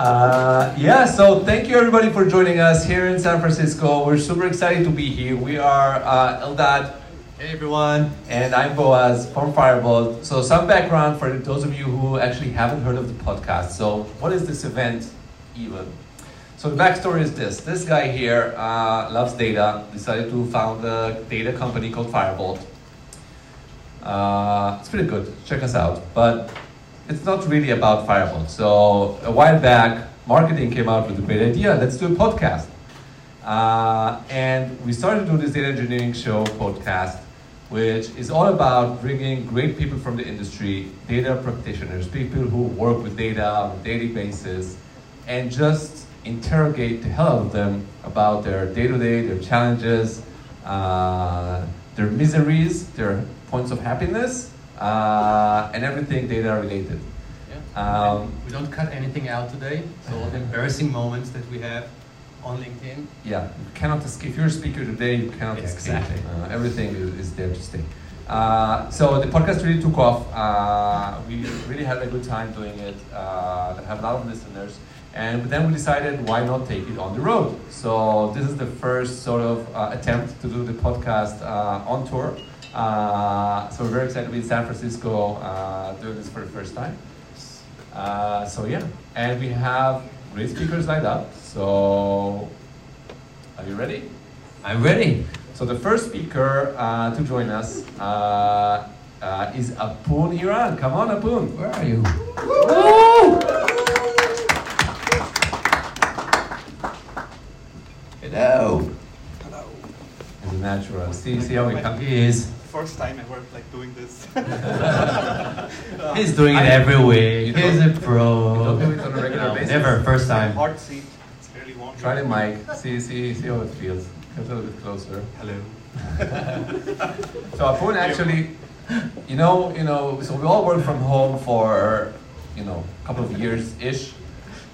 Uh, yeah, so thank you everybody for joining us here in San Francisco. We're super excited to be here. We are uh, Eldad. Hey everyone. And I'm Boaz from Firebolt. So some background for those of you who actually haven't heard of the podcast. So what is this event even? So the backstory is this. This guy here uh, loves data, decided to found a data company called Firebolt. Uh, it's pretty good. Check us out. But it's not really about Firebolt. So a while back, marketing came out with a great idea. Let's do a podcast. Uh, and we started to do this data engineering show podcast, which is all about bringing great people from the industry, data practitioners, people who work with data on a daily basis, and just interrogate the hell out of them about their day-to-day, their challenges, uh, their miseries, their points of happiness, uh, and everything data related. Yeah. Um, we don't cut anything out today, so all the embarrassing moments that we have on LinkedIn. Yeah, you cannot escape. If you're a speaker today, you cannot escape. exactly. Uh, everything is, is there to stay. Uh, so the podcast really took off. Uh, we really had a good time doing it. Uh, have a lot of listeners, and then we decided why not take it on the road. So this is the first sort of uh, attempt to do the podcast uh, on tour. Uh, so we're very excited to be in San Francisco uh, doing this for the first time. Uh, so yeah, and we have great speakers lined up. So are you ready? I'm ready. So the first speaker uh, to join us uh, uh, is Apun Hiran. Come on, Apun. Where are you? Hello. Hello. He's a natural. See, see how we come. He is. First time ever like doing this. He's doing it I- every week. He's a pro. you don't do it on a regular No, basis? Never. First time. Hot seat. It's really warm. Try the mic. See, see, see how it feels. Get a little bit closer. Hello. So Apun actually, you know, you know, so we all work from home for, you know, a couple of years ish.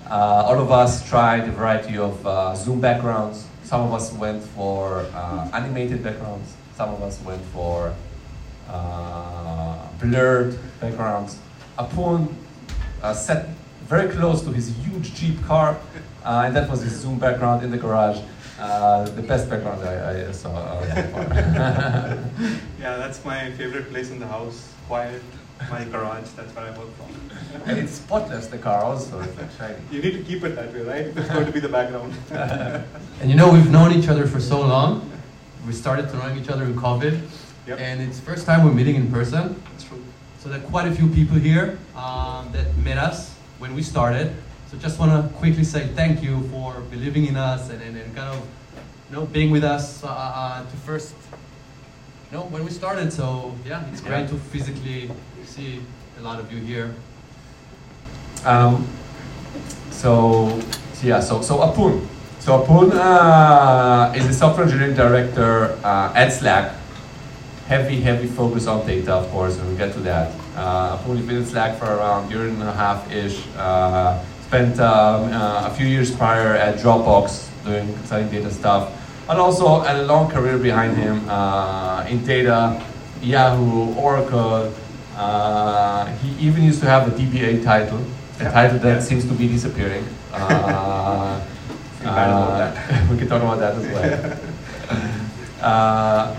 Uh, all of us tried a variety of uh, Zoom backgrounds. Some of us went for uh, animated backgrounds. Some of us went for uh, blurred backgrounds. Apun uh, sat very close to his huge Jeep car, uh, and that was his Zoom background in the garage. Uh, the best background I, I saw uh, so far. Yeah, that's my favorite place in the house. Quiet. My garage. That's where I work from. and it's spotless, the car also. It's like shiny. You need to keep it that way, right? It's going to be the background. And you know, we've known each other for so long. We started to knowing each other in COVID. Yep. And it's first time we're meeting in person. It's true. So there are quite a few people here um, that met us when we started. So just want to quickly say thank you for believing in us and, and, and kind of you know being with us uh, uh, to first you know when we started. So yeah, it's great Yeah. to physically see a lot of you here. Um, so, so yeah, so, so Apun. So Apun uh, is the software engineering director uh, at Slack. Heavy, heavy focus on data, of course, and we'll get to that. Uh, Apun has been at Slack for around a year and a half-ish. Uh, spent um, uh, a few years prior at Dropbox doing exciting data stuff. And also had a long career behind him uh, in data, Yahoo, Oracle. Uh, he even used to have a DBA title, a title that seems to be disappearing. we can talk about that as well. Uh,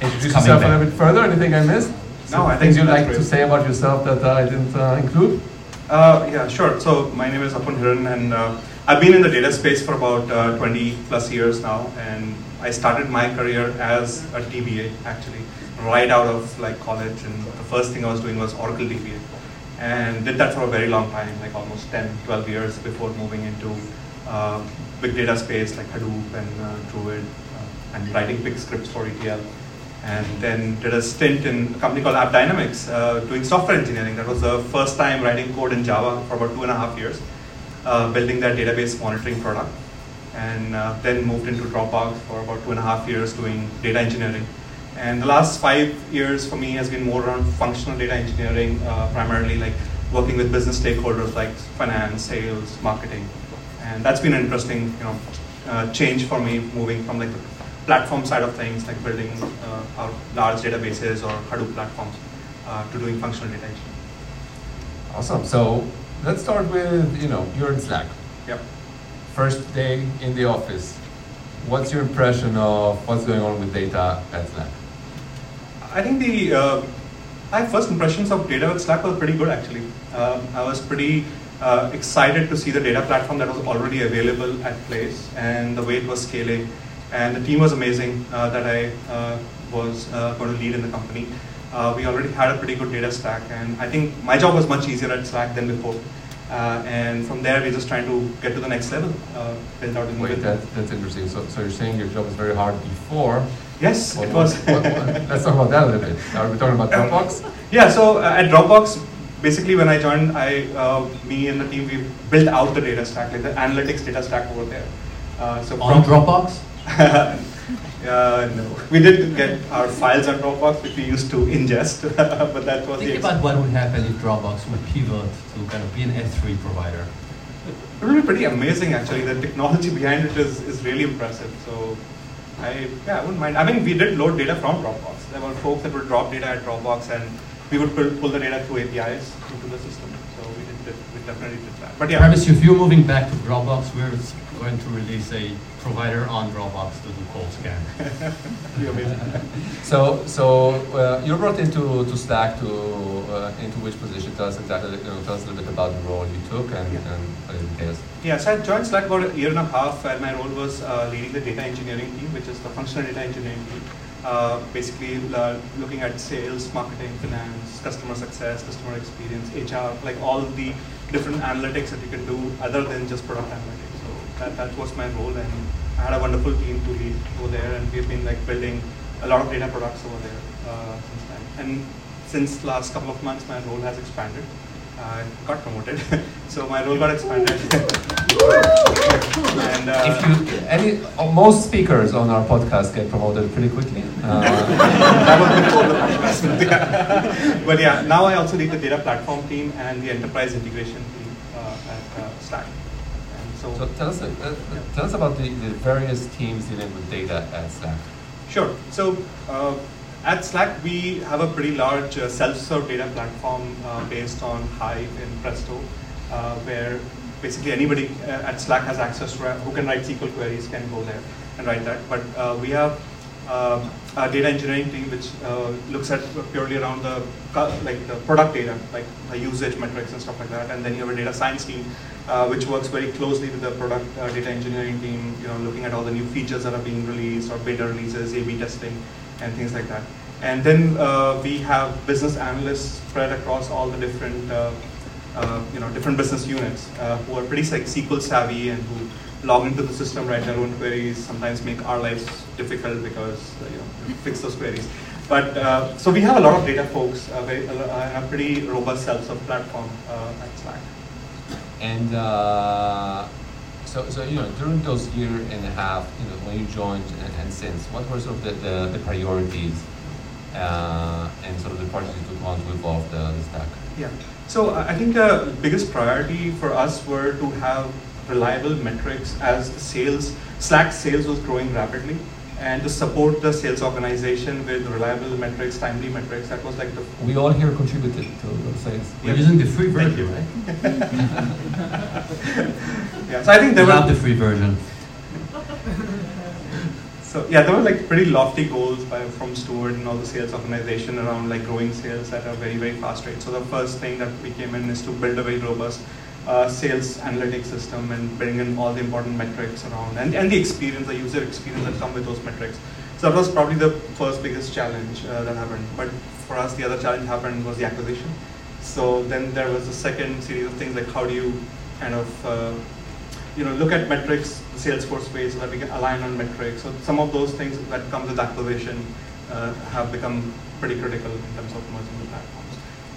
introduce coming yourself a little bit further. Anything I missed? No, I things think you'd that's like to say about yourself that uh, I didn't uh, include. Uh, yeah, sure. So my name is Apun Hiran, and uh, I've been in the data space for about uh, 20 plus years now. And I started my career as a DBA, actually, right out of like college. And the first thing I was doing was Oracle DBA, and did that for a very long time, like almost 10, 12 years before moving into uh, big data space like Hadoop and uh, Druid, uh, and writing big scripts for ETL and then did a stint in a company called AppDynamics uh, doing software engineering. That was the first time writing code in Java for about two and a half years, building that database monitoring product. And uh, then moved into Dropbox for about two and a half years doing data engineering. And the last five years for me has been more around functional data engineering, uh, primarily like working with business stakeholders like finance, sales, marketing. And that's been an interesting, you know, uh, change for me moving from like the platform side of things, like building uh, our large databases or Hadoop platforms, uh, to doing functional data engineering. Awesome. So let's start with you know you're in Slack. Yep. First day in the office. What's your impression of what's going on with data at Slack? I think the uh, my first impressions of data at Slack were pretty good actually. Um, I was pretty uh, excited to see the data platform that was already available at Place and the way it was scaling. And the team was amazing uh, that I uh, was uh, going to lead in the company. Uh, we already had a pretty good data stack, and I think my job was much easier at Slack than before. Uh, and from there, we're just trying to get to the next level, build out. Wait, that, that's interesting. So, so you're saying your job was very hard before? Yes, it was. let's talk about that a little bit. Are we talking about Dropbox? Yeah. So at Dropbox, basically when I joined, I, uh, me and the team, we built out the data stack, like the analytics data stack over there. Uh, so on Dropbox? uh, no, we did get our files on Dropbox, which we used to ingest, but that was. Think about what would happen if Dropbox would pivot to kind of be an S3 provider. It would be pretty amazing, actually. The technology behind it is, is really impressive. So, I yeah, I wouldn't mind. I mean, we did load data from Dropbox. There were folks that would drop data at Dropbox, and we would pull, pull the data through APIs into the system. So we did, we definitely did that. But yeah. Travis, if you're moving back to Dropbox, we're going to release a provider on Dropbox to do cold scan. so, so uh, you're brought into to Slack to uh, into which position? Tell us exactly. You know, tell us a little bit about the role you took and, yeah. and what it entails. Yeah, so I joined Slack about a year and a half, and my role was uh, leading the data engineering team, which is the functional data engineering team. Uh, basically looking at sales, marketing, finance, customer success, customer experience, HR, like all the different analytics that you can do other than just product analytics So that, that was my role and I had a wonderful team to lead over there and we've been like building a lot of data products over there uh, since then. And since last couple of months, my role has expanded. I got promoted, so my role got expanded. and uh, if you, any, uh, most speakers on our podcast get promoted pretty quickly. Uh, that was before the podcast. but yeah, now I also lead the data platform team and the enterprise integration team uh, at uh, Slack. So, so tell us, uh, uh, tell us about the, the, various teams dealing with data at Slack. Sure. So uh, at Slack, we have a pretty large uh, self-serve data platform uh, based on Hive and Presto, uh, where basically anybody at Slack has access to who can write SQL queries can go there and write that. But we have um, a data engineering team which uh, looks at purely around the like the product data, like the usage metrics and stuff like that. And then you have a data science team uh, which works very closely with the product uh, data engineering team, you know, looking at all the new features that are being released or beta releases, A/B testing, and things like that. And then uh, we have business analysts spread across all the different, uh, uh, you know, different business units who are pretty like SQL savvy and who log into the system, write their own queries, sometimes make our lives difficult because you know fix those queries. But uh, so we have a lot of data folks, uh, very, uh, a pretty robust self-serve platform at Slack. And uh, so, so you know, during those year and a half, you know, when you joined and, and since, what were sort of the, the, the priorities uh, and sort of the projects you took on to evolve the, the stack? Yeah. So I think the biggest priority for us were to have reliable metrics as sales, Slack sales was growing rapidly and to support the sales organization with reliable metrics, timely metrics. That was like the. We all here contributed to those sales. We're using the free version, right? yeah, so I think there they love the free version. so yeah, there were like pretty lofty goals by, from Stewart and all the sales organization around like growing sales at a very very fast rate. So the first thing that we came in is to build a very robust uh, sales analytics system and bring in all the important metrics around and, and the experience, the user experience that come with those metrics. So that was probably the first biggest challenge uh, that happened. But for us, the other challenge happened was the acquisition. So then there was a second series of things like how do you kind of uh, you know look at metrics the Salesforce way so that we can align on metrics. So some of those things that come with acquisition uh, have become pretty critical in terms of merging the platform.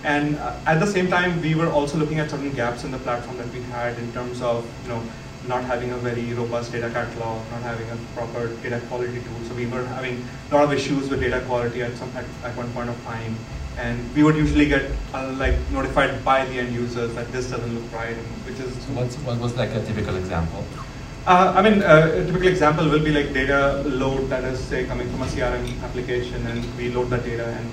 And uh, at the same time, we were also looking at certain gaps in the platform that we had in terms of, you know, not having a very robust data catalog, not having a proper data quality tool. So we were having a lot of issues with data quality at some at, at one point of time. And we would usually get uh, like notified by the end users that this doesn't look right, which is. What's, what was like a typical example? Uh, I mean, uh, a typical example will be like data load that is, say, coming from a CRM application, and we load that data, and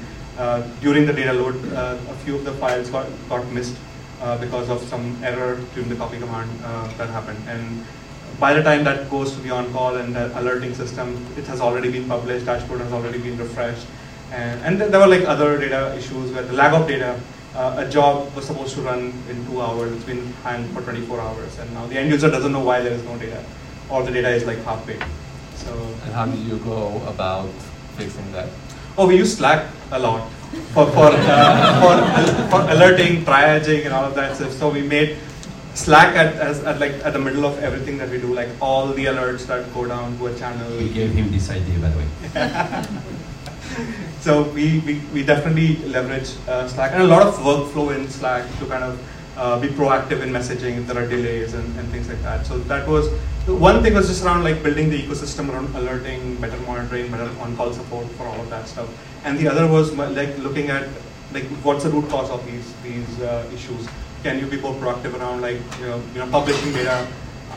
during the data load, uh, a few of the files got, got missed uh, because of some error during the copy command uh, that happened. And by the time that goes to the on-call and the alerting system, it has already been published, dashboard has already been refreshed. And, and there were like other data issues where the lack of data uh, a job was supposed to run in two hours, it's been hanged for 24 hours, and now the end user doesn't know why there is no data, or the data is like half baked. So. And how do you go about fixing that? Oh, we use Slack a lot for for uh, for, for alerting, triaging, and all of that stuff. So we made Slack at, as, at like at the middle of everything that we do, like all the alerts that go down to a channel. We gave him this idea, by the way. so we, we, we definitely leverage uh, Slack and a lot of workflow in Slack to kind of uh, be proactive in messaging if there are delays and, and things like that. So that was one thing was just around like building the ecosystem around alerting, better monitoring, better on-call support for all of that stuff. And the other was like looking at like what's the root cause of these these uh, issues. Can you be more proactive around like you know, you know publishing data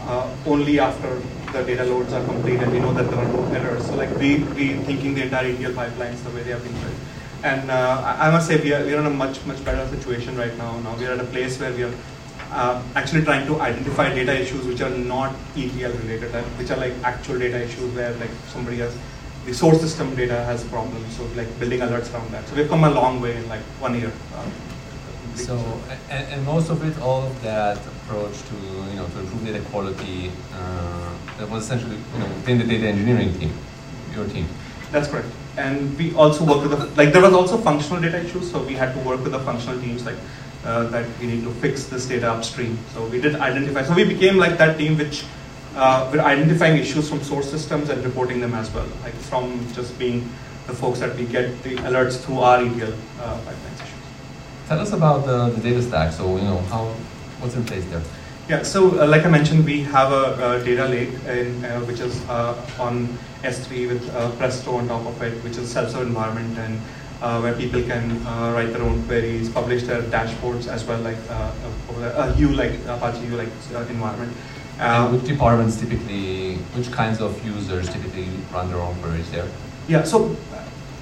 uh, only after the data loads are complete and we know that there are no errors. So like re rethinking the entire ETL pipelines the way they have been built. And uh, I must say we are, we are in a much, much better situation right now. Now we are at a place where we are uh, actually trying to identify data issues which are not ETL related, which are like actual data issues where like somebody has, the source system data has problems, so like building alerts around that. So we've come a long way in like one year. Uh, so, and, and, most of it, all of that approach to, you know, to improve data quality, uh, that was essentially, you know, within the data engineering team, your team. That's correct. And we also work with the, like there was also functional data issues, so we had to work with the functional teams like uh, that we need to fix this data upstream. So we did identify, so we became like that team which uh, we're identifying issues from source systems and reporting them as well, like from just being the folks that we get the alerts through our ETL uh, pipelines. Tell us about the, the data stack. So, you know, how, what's in place there? Yeah, so uh, like I mentioned, we have a, a data lake in, uh, which is uh, on S3 with uh, Presto on top of it, which is a self-serve environment and uh, where people can uh, write their own queries, publish their dashboards as well, like a, a like Apache Hue like environment. and which departments typically, which kinds of users typically run their own queries there? Yeah, so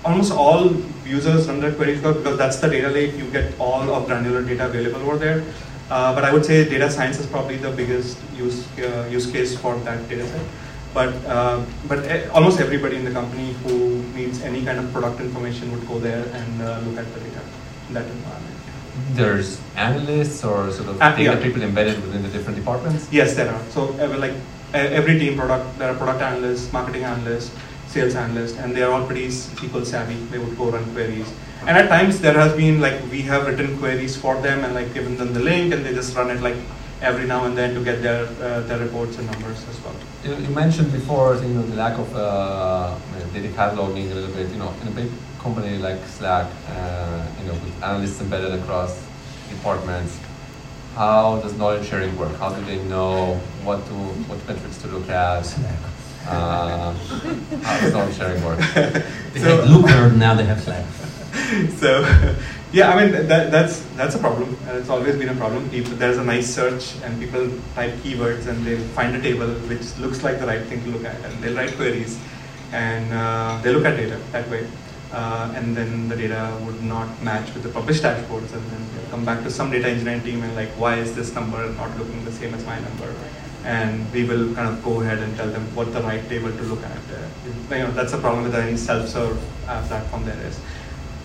almost all users run their queries because that's the data lake. You get all of granular data available over there. Uh, but I would say data science is probably the biggest use uh, use case for that data set. But uh, but almost everybody in the company who needs any kind of product information would go there and uh, look at the data in that environment. There's analysts or sort of data yeah. people embedded within the different departments. Yes, there are. So like every team product, there are product analysts, marketing analysts, sales analysts, and they are all pretty SQL savvy. They would go run queries. And at times there has been like we have written queries for them and like given them the link, and they just run it like every now and then to get their uh, their reports and numbers as well. You mentioned before, you know, the lack of uh, data cataloging a little bit. You know, in a big company like Slack, uh, you know, with analysts embedded across departments, how does knowledge sharing work? How do they know what to what metrics to look at? Uh, how does knowledge sharing work? they so, had Looker, now they have Slack. so, yeah, I mean that, that's that's a problem, and it's always been a problem. People, there's a nice search, and people type keywords, and they find a table which looks like the right thing to look at, and they'll write queries, and uh, they look at data that way. Uh, and then the data would not match with the published dashboards, and then come back to some data engineering team and like, why is this number not looking the same as my number? and we will kind of go ahead and tell them what the right table to look at. Uh, you know, that's a problem with any self-serve uh, platform there is.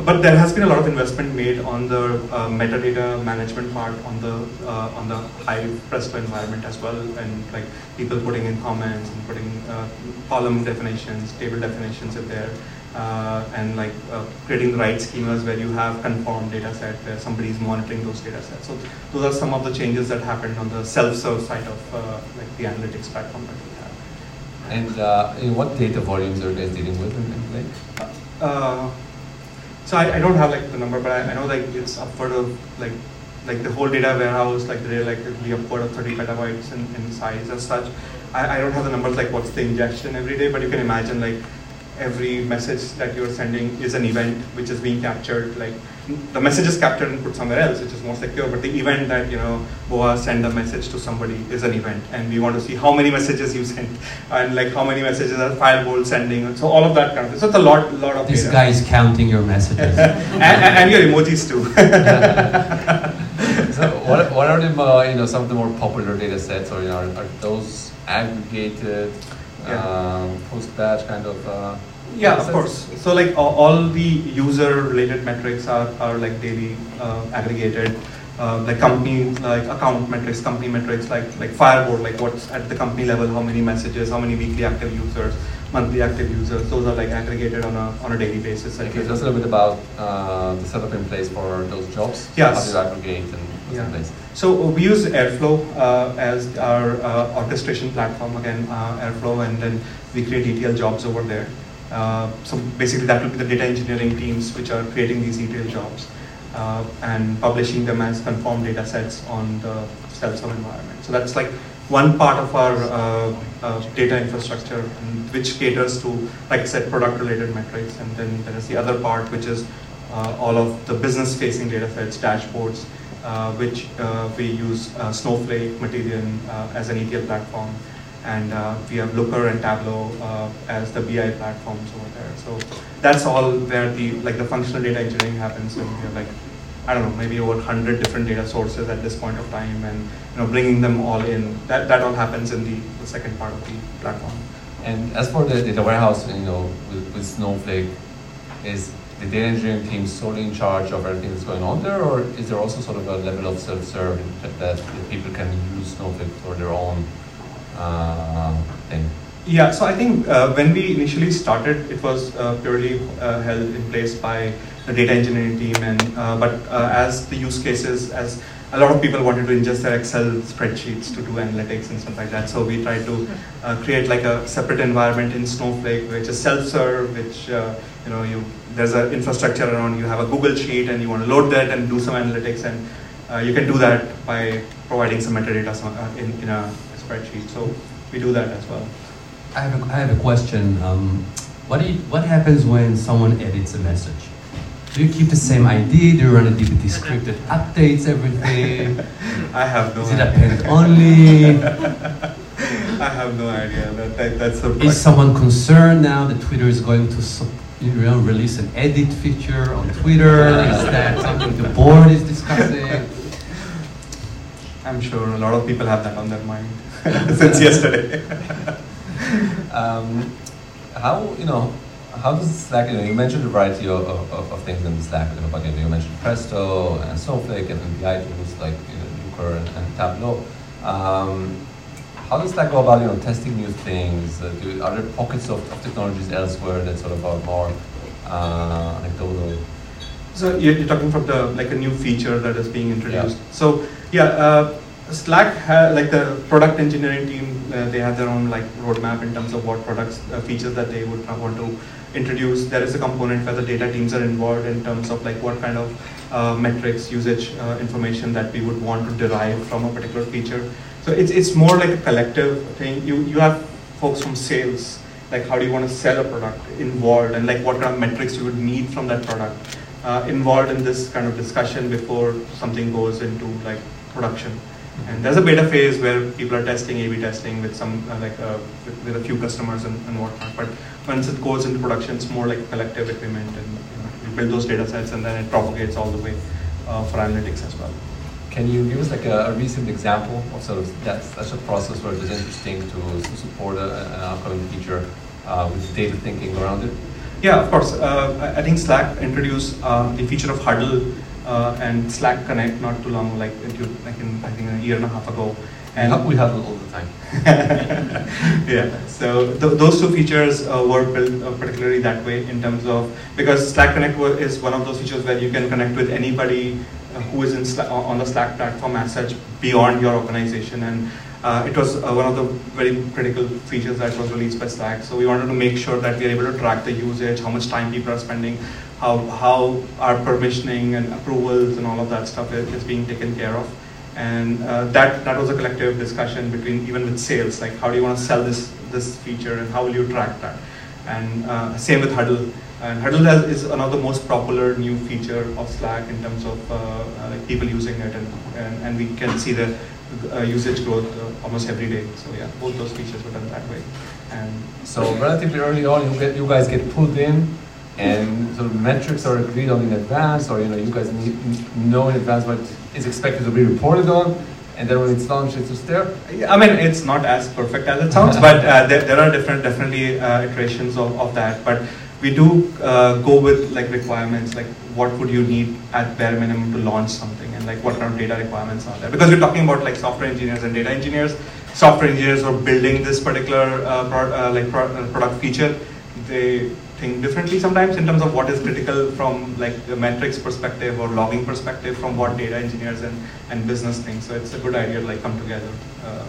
But there has been a lot of investment made on the uh, metadata management part on the uh, on the Hive Presto environment as well, and like people putting in comments and putting uh, column definitions, table definitions in there uh, and like uh, creating the right schemas where you have conformed data set where somebody is monitoring those data sets. So those are some of the changes that happened on the self-serve side of uh, like the analytics platform that we have. And uh, what data volumes are you guys dealing with in, in Lake? Uh, so I, I, don't have like the number, but I, I, know like it's upward of like like the whole data warehouse, like the data like upward of 30 petabytes in, in size as such. I, I don't have the numbers like what's the ingestion every day, but you can imagine like every message that you're sending is an event which is being captured. Like the message is captured and put somewhere else, which is more secure. But the event that you know Boaz send a message to somebody is an event, and we want to see how many messages you sent and like how many messages are Firebolt sending. and So all of that kind of. So it's a lot, lot of. This data. guy is counting your messages. and, and, and your emojis too. so what, what are the more, you know some of the more popular data sets or you know are, are those aggregated Yeah. um, post batch kind of uh, Yeah, of course. So like all, all the user-related metrics are, are like daily uh, aggregated. Uh, like company like account metrics, company metrics, like like Firebolt, like what's at the company level, how many messages, how many weekly active users, monthly active users. Those are like aggregated on a on a daily basis. and Okay, just a little bit about uh, the setup in place for those jobs. Yes. How do you aggregate and Yeah. in place? So uh, we use Airflow uh, as our uh, orchestration platform again, uh, Airflow, and then we create ETL jobs over there. Uh, so basically, that will be the data engineering teams which are creating these ETL jobs uh, and publishing them as conformed data sets on the self-serve environment. So that's like one part of our uh, uh, data infrastructure, which caters to, like I said, product-related metrics, and then there is the other part which is uh, all of the business-facing data sets, dashboards, which we use Snowflake, Matillion as an ETL platform, and uh, we have Looker and Tableau uh, as the BI platforms over there. So that's all where the like the functional data engineering happens, we have like I don't know maybe over 100 different data sources at this point of time, and you know bringing them all in. That that all happens in the, the second part of the platform. And as for the data warehouse, you know, with, with Snowflake, is the data engineering team solely in charge of everything that's going on there, or is there also sort of a level of self-serve that, that people can use Snowflake for their own thing? Yeah, so I think uh, when we initially started, it was uh, purely uh, held in place by the data engineering team, and uh, but uh, as the use cases, as a lot of people wanted to ingest their Excel spreadsheets to do analytics and stuff like that, so we tried to uh, create like a separate environment in Snowflake, which is self-serve, which uh, you know you there's an infrastructure around. You have a Google sheet, and you want to load that and do some analytics, and uh, you can do that by providing some metadata uh, in in a spreadsheet. So we do that as well. I have a, I have a question. Um, what, do you, what happens when someone edits a message? Do you keep the same ID? Do you run a DBT script that updates everything? I have no Is it idea. append only? I have no idea. That, that, that's the Is someone concerned now that Twitter is going to you know, release an edit feature on Twitter? is that something the board is discussing? I'm sure a lot of people have that on their mind since yesterday. Um, how you know? How does Slack? You know, you mentioned a variety of, of, of things in the Slack you know, bucket. You mentioned Presto and Snowflake and BI tools like you know, Looker and, and Tableau. Um, how does Slack go about you know testing new things? Uh, do, are there pockets of, of technologies elsewhere that sort of are more uh, anecdotal? So you're, you're talking from the like a new feature that is being introduced. So yeah, uh, Slack like the product engineering team, uh, they have their own like roadmap in terms of what products uh, features that they would want to introduce. There is a component where the data teams are involved in terms of like what kind of uh, metrics, usage information that we would want to derive from a particular feature. So it's it's more like a collective thing. You you have folks from sales, like how do you want to sell a product involved, and like what kind of metrics you would need from that product uh, involved in this kind of discussion before something goes into like production. And there's a beta phase where people are testing A/B testing with some uh, like uh, with, with a few customers and, and whatnot. But once it goes into production, it's more like collective agreement, and you, know, you build those data sets, and then it propagates all the way uh, for analytics as well. Can you give us like a, a recent example of sort of that such a process where it is interesting to, support a, an upcoming feature uh, with data thinking around it? Yeah, of course. Uh, I think Slack introduced uh, the feature of Huddle uh, and Slack Connect not too long, like, like in, I think a year and a half ago. And we huddle all the time. yeah, so th- those two features uh, were built uh, particularly that way in terms of because Slack Connect is one of those features where you can connect with anybody who is in on the Slack platform as such beyond your organization, and uh, it was uh, one of the very critical features that was released by Slack. So we wanted to make sure that we are able to track the usage, how much time people are spending, how how our permissioning and approvals and all of that stuff is, is being taken care of and uh, that that was a collective discussion between even with sales like how do you want to sell this this feature and how will you track that And uh, same with Huddle. And Huddle is another most popular new feature of Slack in terms of uh, uh, like people using it, and, and, and we can see the uh, usage growth uh, almost every day. So yeah, both those features were done that way. And So relatively early on, you get you guys get pulled in, and sort of metrics are agreed on in advance, or you know you guys need, know in advance what is expected to be reported on, and then when it's launched, it's just there. I mean, it's not as perfect as it sounds, but uh, there, there are different, definitely uh, iterations of, of that. But we do uh, go with like requirements, like what would you need at bare minimum to launch something, and like what kind of data requirements are there. Because we're talking about like software engineers and data engineers. Software engineers are building this particular uh, pro- uh, like pro- uh, product feature. They think differently sometimes in terms of what is critical from like the metrics perspective or logging perspective from what data engineers and, and business think. So it's a good idea to like come together uh,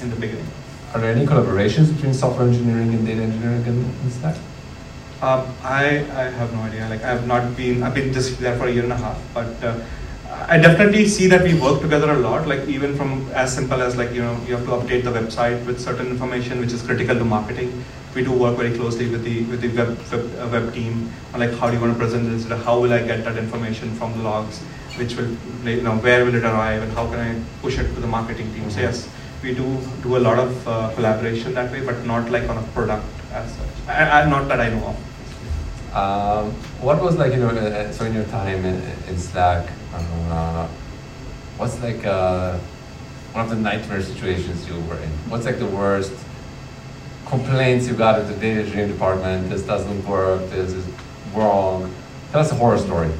in the beginning. Are there any collaborations between software engineering and data engineering in, in Slack? Um, I, I have no idea. Like I have not been. I've been just there for a year and a half, but uh, I definitely see that we work together a lot. Like even from as simple as like you know you have to update the website with certain information which is critical to marketing. We do work very closely with the with the web web, uh, web team. Like how do you want to present this? How will I get that information from the logs? Which will you know where will it arrive and how can I push it to the marketing team? So yes, we do do a lot of uh, collaboration that way, but not like on a product as such. I, I, not that I know of. Um, what was like you know uh, so in your time in, in Slack? Uh, what's like uh, one of the nightmare situations you were in? What's like the worst complaints you got at the data engineering department? This doesn't work. This is wrong. Tell us a horror story.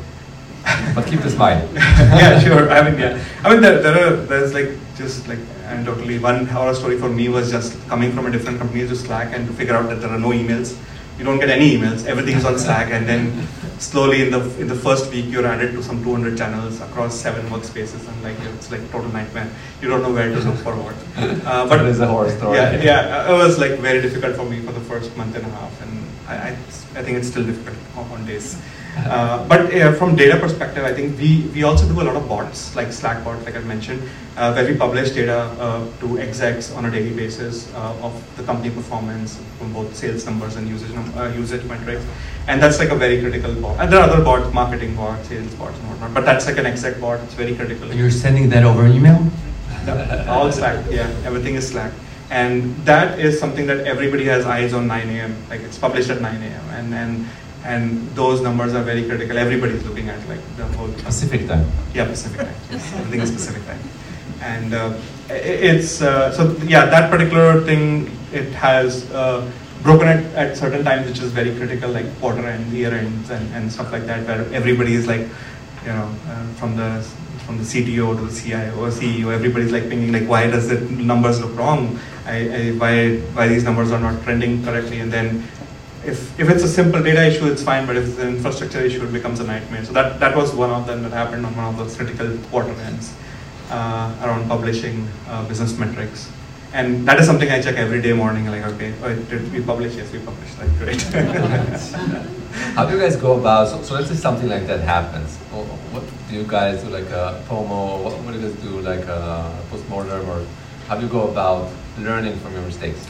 but keep this in mind. yeah, sure. I mean, yeah. I mean, there, there are there's like just like and totally one horror story for me was just coming from a different company to Slack and to figure out that there are no emails. You don't get any emails. Everything's on Slack, and then slowly in the in the first week you're added to some 200 channels across seven workspaces, and like it's like total nightmare. You don't know where to look for what. Uh, but it is a horror story. Yeah, yeah. It was like very difficult for me for the first month and a half, and I I, I think it's still difficult on days. Uh, but uh, from data perspective, I think we, we also do a lot of bots, like Slack bot, like I mentioned, uh, where we publish data uh, to execs on a daily basis uh, of the company performance from both sales numbers and usage, num- usage metrics. And that's like a very critical bot. And there are other bots, marketing bots, sales bots, and whatnot. But that's like an exec bot. It's very critical. And you're sending that over email? All Slack. Yeah, everything is Slack. And that is something that everybody has eyes on 9 a.m. Like it's published at 9 a.m. And and and those numbers are very critical. Everybody's looking at like the whole Pacific time. Yeah, Pacific time. Everything is Pacific time, and uh, it's uh, so yeah that particular thing it has uh, broken at, at certain times, which is very critical, like quarter end, year ends, and, and stuff like that, where everybody is like, you know, uh, from the from the CTO to the CIO or CEO, everybody's like thinking like, why does the numbers look wrong? I, I, why why these numbers are not trending correctly? And then if, if it's a simple data issue, it's fine, but if it's an infrastructure issue, it becomes a nightmare. So that, that was one of them that happened on one of those critical quarter ends uh, around publishing uh, business metrics. And that is something I check every day morning, like, okay, oh, did we publish? Yes, we published, like, great. How do you guys go about, so, so let's say something like that happens. What do you guys do, like a POMO? What, what do you guys do, like a post-mortem? Or how do you go about learning from your mistakes?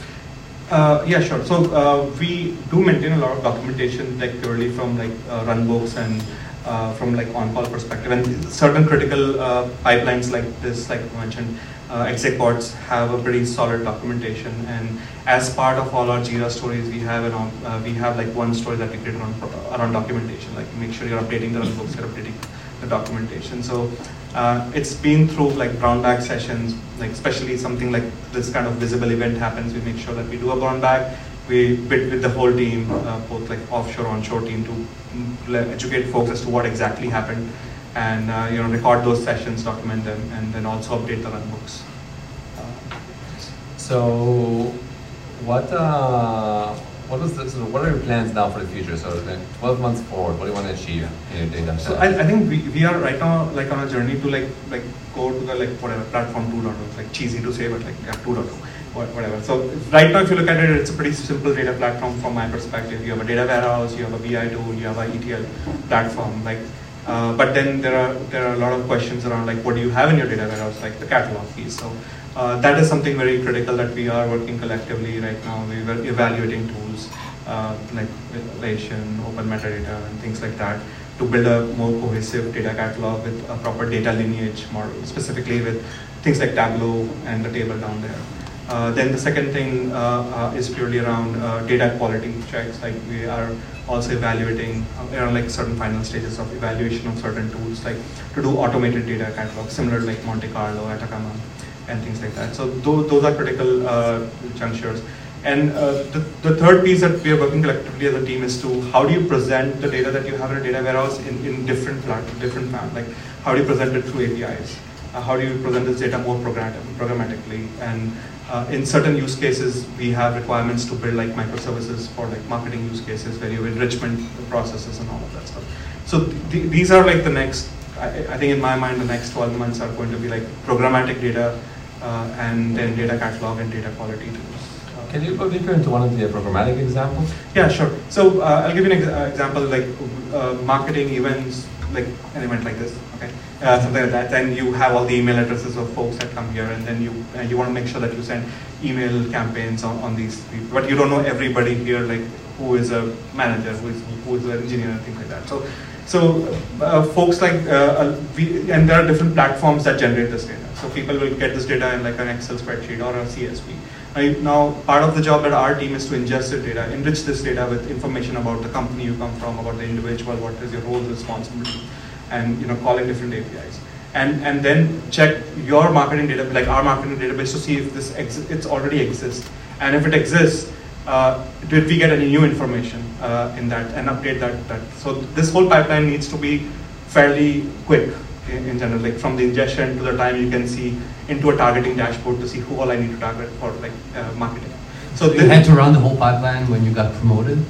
Uh, yeah, sure. So uh, we do maintain a lot of documentation, like purely from like uh, runbooks and uh, from like on-call perspective, and certain critical uh, pipelines like this, like mentioned, uh, exec bots have a pretty solid documentation. And as part of all our Jira stories, we have an on, we have like one story that we create around, around documentation, like make sure you're updating the runbooks, you're updating the documentation. So uh, it's been through like brown bag sessions, like especially something like this kind of visible event happens, we make sure that we do a brown bag. We bid with the whole team, uh, both like offshore, onshore team to mm, educate folks as to what exactly happened and uh, you know record those sessions, document them, and then also update the runbooks. So what uh, what was the, so what are your plans now for the future? So like 12 months forward, what do you want to achieve in your data? So I, I think we, we are right now like on a journey to like like go to the like whatever platform 2.0. It's like cheesy to say, but like yeah, 2.0, whatever. So right now, if you look at it, it's a pretty simple data platform from my perspective. You have a data warehouse, you have a BI tool, you have a ETL platform. Like, uh, but then there are there are a lot of questions around like what do you have in your data warehouse, like the catalog piece. So uh, that is something very critical that we are working collectively right now. We are evaluating tools uh, like Alation, open metadata, and things like that to build a more cohesive data catalog with a proper data lineage model, specifically with things like Tableau and the table down there. Uh, then the second thing uh, uh, is purely around uh, data quality checks. Like we are also evaluating uh, around like certain final stages of evaluation of certain tools, like to do automated data catalog, similar to like Monte Carlo, Ataccama, and things like that. So those, those are critical uh, junctures. And uh, the, the third piece that we are working collectively as a team is to how do you present the data that you have in a data warehouse in, in different plat- different form, like how do you present it through APIs? Uh, how do you present this data more programmatic, programmatically? And uh, in certain use cases, we have requirements to build like microservices for like marketing use cases where you have enrichment processes and all of that stuff. So th- these are like the next, I, I think in my mind, the next 12 months are going to be like programmatic data uh, and then data catalog and data quality tools. Uh, Can you go deeper into one of the programmatic examples? yeah, sure. So uh, I'll give you an ex- uh, example like uh, marketing events, like an event like this, okay, uh, something like that. Then you have all the email addresses of folks that come here, and then you uh, you want to make sure that you send email campaigns on, on these people. But you don't know everybody here, like who is a manager, who is who is an engineer, and things like that. So so uh, folks like uh, uh, we, and there are different platforms that generate this data. So people will get this data in like an Excel spreadsheet or a CSV. Right? Now, part of the job at our team is to ingest the data, enrich this data with information about the company you come from, about the individual, what is your role, responsibility, and you know, calling different APIs. And, and then check your marketing data, like our marketing database, to see if this ex- it's already exists. And if it exists, uh, did we get any new information uh, in that and update that, that? So this whole pipeline needs to be fairly quick in, in general, like from the ingestion to the time you can see into a targeting dashboard to see who all I need to target for like uh, marketing. So So you had to run the whole pipeline when you got promoted?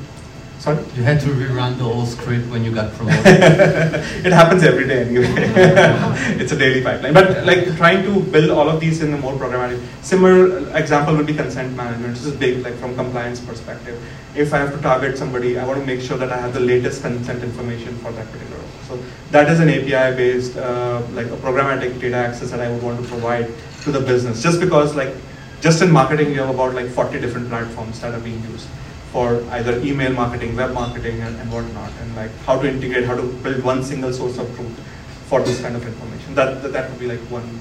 sorry. You had to rerun the whole script when you got promoted? it happens every day anyway. it's a daily pipeline. But like trying to build all of these in a more programmatic. Similar example would be consent management. This is big, like from compliance perspective. If I have to target somebody, I want to make sure that I have the latest consent information for that particular. So that is an API-based, uh, like a programmatic data access that I would want to provide to the business. Just because, like, just in marketing, you have about like 40 different platforms that are being used for either email marketing, web marketing, and, and whatnot, and like how to integrate, how to build one single source of truth for this kind of information. That that, that would be like one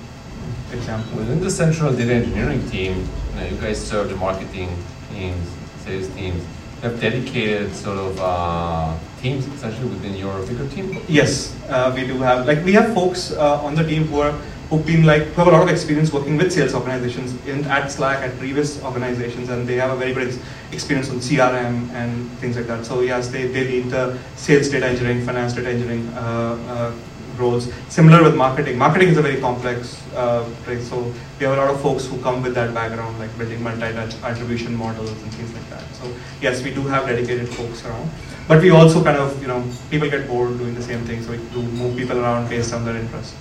example. Within the central data engineering team, you, know, you guys serve the marketing teams, sales teams. You have dedicated sort of uh, teams essentially within your bigger team. Yes, uh, we do have like we have folks uh, on the team who are who've been like who have a lot of experience working with sales organizations in at Slack at previous organizations, and they have a very good experience on CRM and things like that. So yes, they, they lead the sales data engineering, finance data engineering uh, uh, roles. Similar with marketing. Marketing is a very complex uh, place, so we have a lot of folks who come with that background, like building multi-touch attribution models and things like that. So yes, we do have dedicated folks around. But we also kind of, you know, people get bored doing the same thing, so we do move people around based on their interest.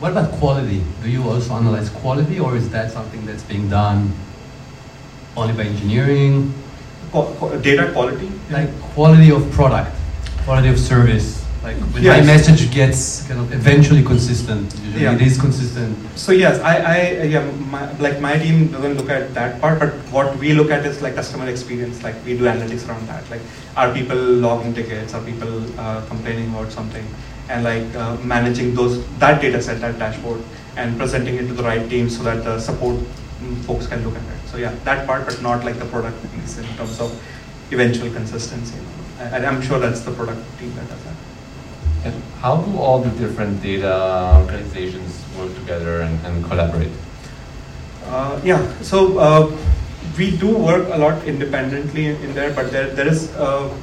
What about quality? Do you also analyze quality or is that something that's being done only by engineering? Qu- data quality? Like quality of product, quality of service. Like when my message gets kind of eventually consistent, usually Yeah. it is consistent. So yes, I, I yeah, my, like my team doesn't look at that part, but what we look at is like customer experience. Like we do analytics around that. Like are people logging tickets? Are people uh, complaining about something? And like uh, managing those that data set, that dashboard, and presenting it to the right team so that the support mm, folks can look at it. So yeah, that part, but not like the product piece in terms of eventual consistency. And I'm sure that's the product team that does that. How do all the different data organizations work together and, and collaborate? Uh, yeah, so uh, we do work a lot independently in, there, but there, there is uh,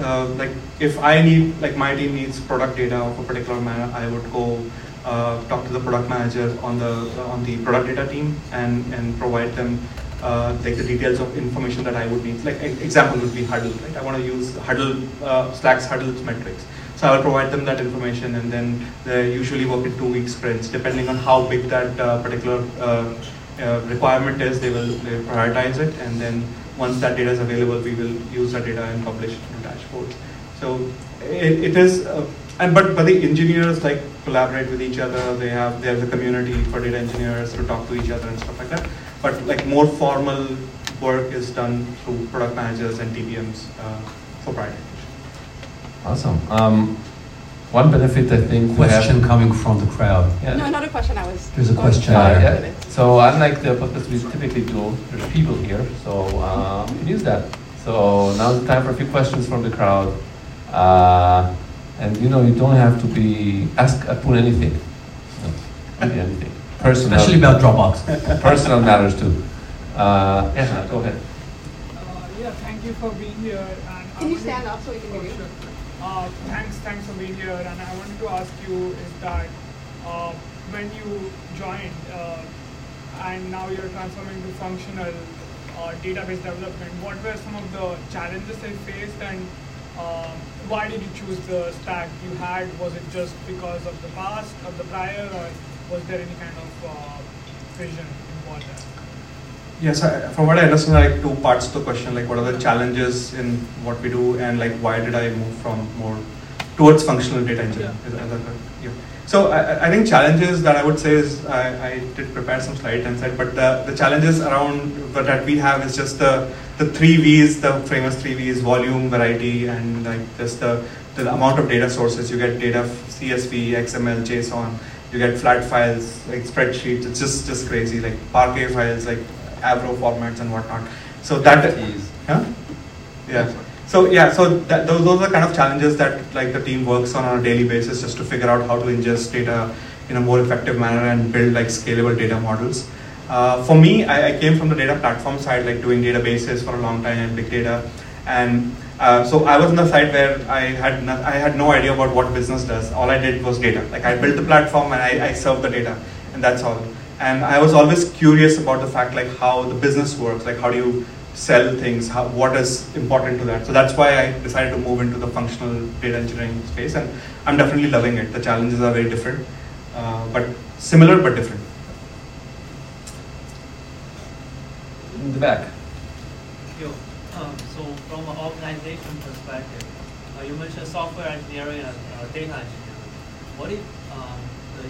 uh, like if I need like my team needs product data of a particular manner, I would go uh, talk to the product manager on the on the product data team and and provide them uh, like the details of information that I would need. Like example would be Huddle, right? I want to use Huddle uh, Slack's Huddle metrics. So I will provide them that information, and then they usually work in two week sprints, depending on how big that uh, particular uh, uh, requirement is. They will they prioritize it, and then once that data is available, we will use that data and publish it in dashboards. So it, it is, uh, and but but the engineers like collaborate with each other. They have they have the community for data engineers to talk to each other and stuff like that. But like more formal work is done through product managers and DBMs uh, for prioritization. Awesome. Um, one benefit I think we have- Question coming from the crowd. Yeah. No, not a question. I was. There's a question to Uh, there. yeah. So unlike the podcast we typically do, there's people here, so uh, we can use that. So now's the time for a few questions from the crowd. Uh, and you know, you don't have to be ask Apun anything. No, anything. Personal, Especially about Dropbox. personal matters too. Uh, yeah, go ahead. Uh, yeah, thank you for being here. And I Can you stand up so we can hear you? sure. Uh, thanks, thanks for being here. And I wanted to ask you is that uh, when you joined uh, and now you're transforming to functional uh, database development, what were some of the challenges they faced and um, why did you choose the stack you had? Was it just because of the past, of the prior, or was there any kind of uh, vision involved there? Yes, I, from what I understand, there are like two parts to the question, like what are the challenges in what we do, and like why did I move from more towards functional data engineering? Is, is that correct? Yeah. So I, I think challenges that I would say is I, I did prepare some slides and said, but the, the challenges around that that we have is just the the three V's, the famous three V's: volume, variety, and like just the the amount of data sources. You get data CSV, XML, JSON. You get flat files like spreadsheets. It's just just crazy. Like Parquet files, like Avro formats and whatnot. So that, Is- huh? yeah. So yeah, so that, those, those are kind of challenges that like the team works on on a daily basis just to figure out how to ingest data in a more effective manner and build like scalable data models. Uh, for me, I, I came from the data platform side, like doing databases for a long time and big data, and uh, so I was on the side where I had no, I had no idea about what business does. All I did was data. Like I built the platform and I, I served the data, and that's all. And I was always curious about the fact like how the business works, like how do you sell things, how, what is important to that. So that's why I decided to move into the functional data engineering space, and I'm definitely loving it. The challenges are very different, uh, but similar but different. In the back. Thank you. Um, so from an organization perspective, uh, you mentioned software engineering and uh, data engineering. What if um,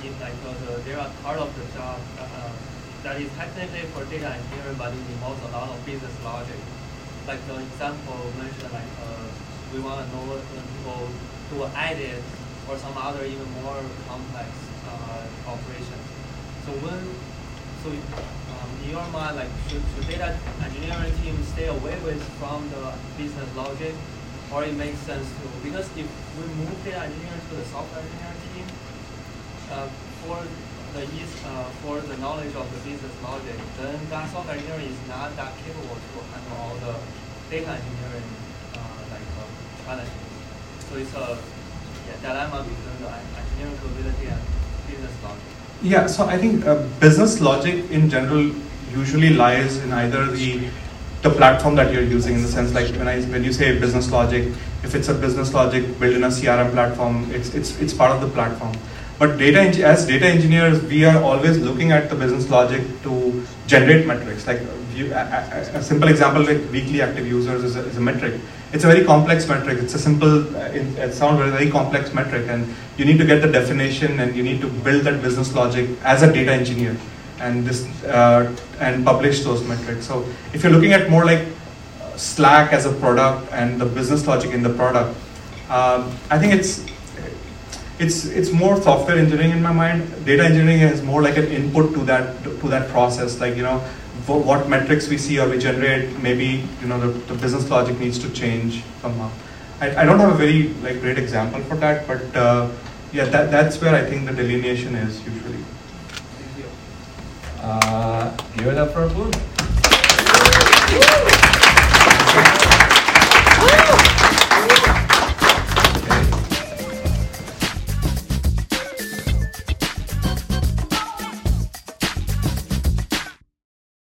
if like uh, the, there are part of the job uh, uh, that is technically for data engineering, but it involves a lot of business logic? Like the example mentioned, like uh, we want to know people do an or some other even more complex uh, operations. So when so um, in your mind, like should, should data engineering team stay away with from the business logic, or it makes sense to because if we move data engineering to the software engineering team, for the ease, uh, for the knowledge of the business logic, then that software engineering is not that capable to handle all the data engineering uh, like uh, challenges. So it's a yeah, dilemma between the engineering capability and business logic. Yeah, so I think uh, business logic in general usually lies in either the the platform that you're using in the sense like when I when you say business logic, if it's a business logic built in a CRM platform, it's it's it's part of the platform. But data as data engineers, we are always looking at the business logic to generate metrics. Like a, a, simple example, like weekly active users is a, is a metric. It's a very complex metric. It's a simple, uh, it, it sounds very, very complex metric, and you need to get the definition and you need to build that business logic as a data engineer, and this uh, and publish those metrics. So if you're looking at more like Slack as a product and the business logic in the product, um, I think it's it's it's more software engineering in my mind. Data engineering is more like an input to that to that process. Like you know, what metrics we see or we generate, maybe you know the, the business logic needs to change somehow. I, I don't have a very like great example for that, but uh, yeah, that that's where I think the delineation is usually. Thank you. Uh, give it up for Apun. Woo!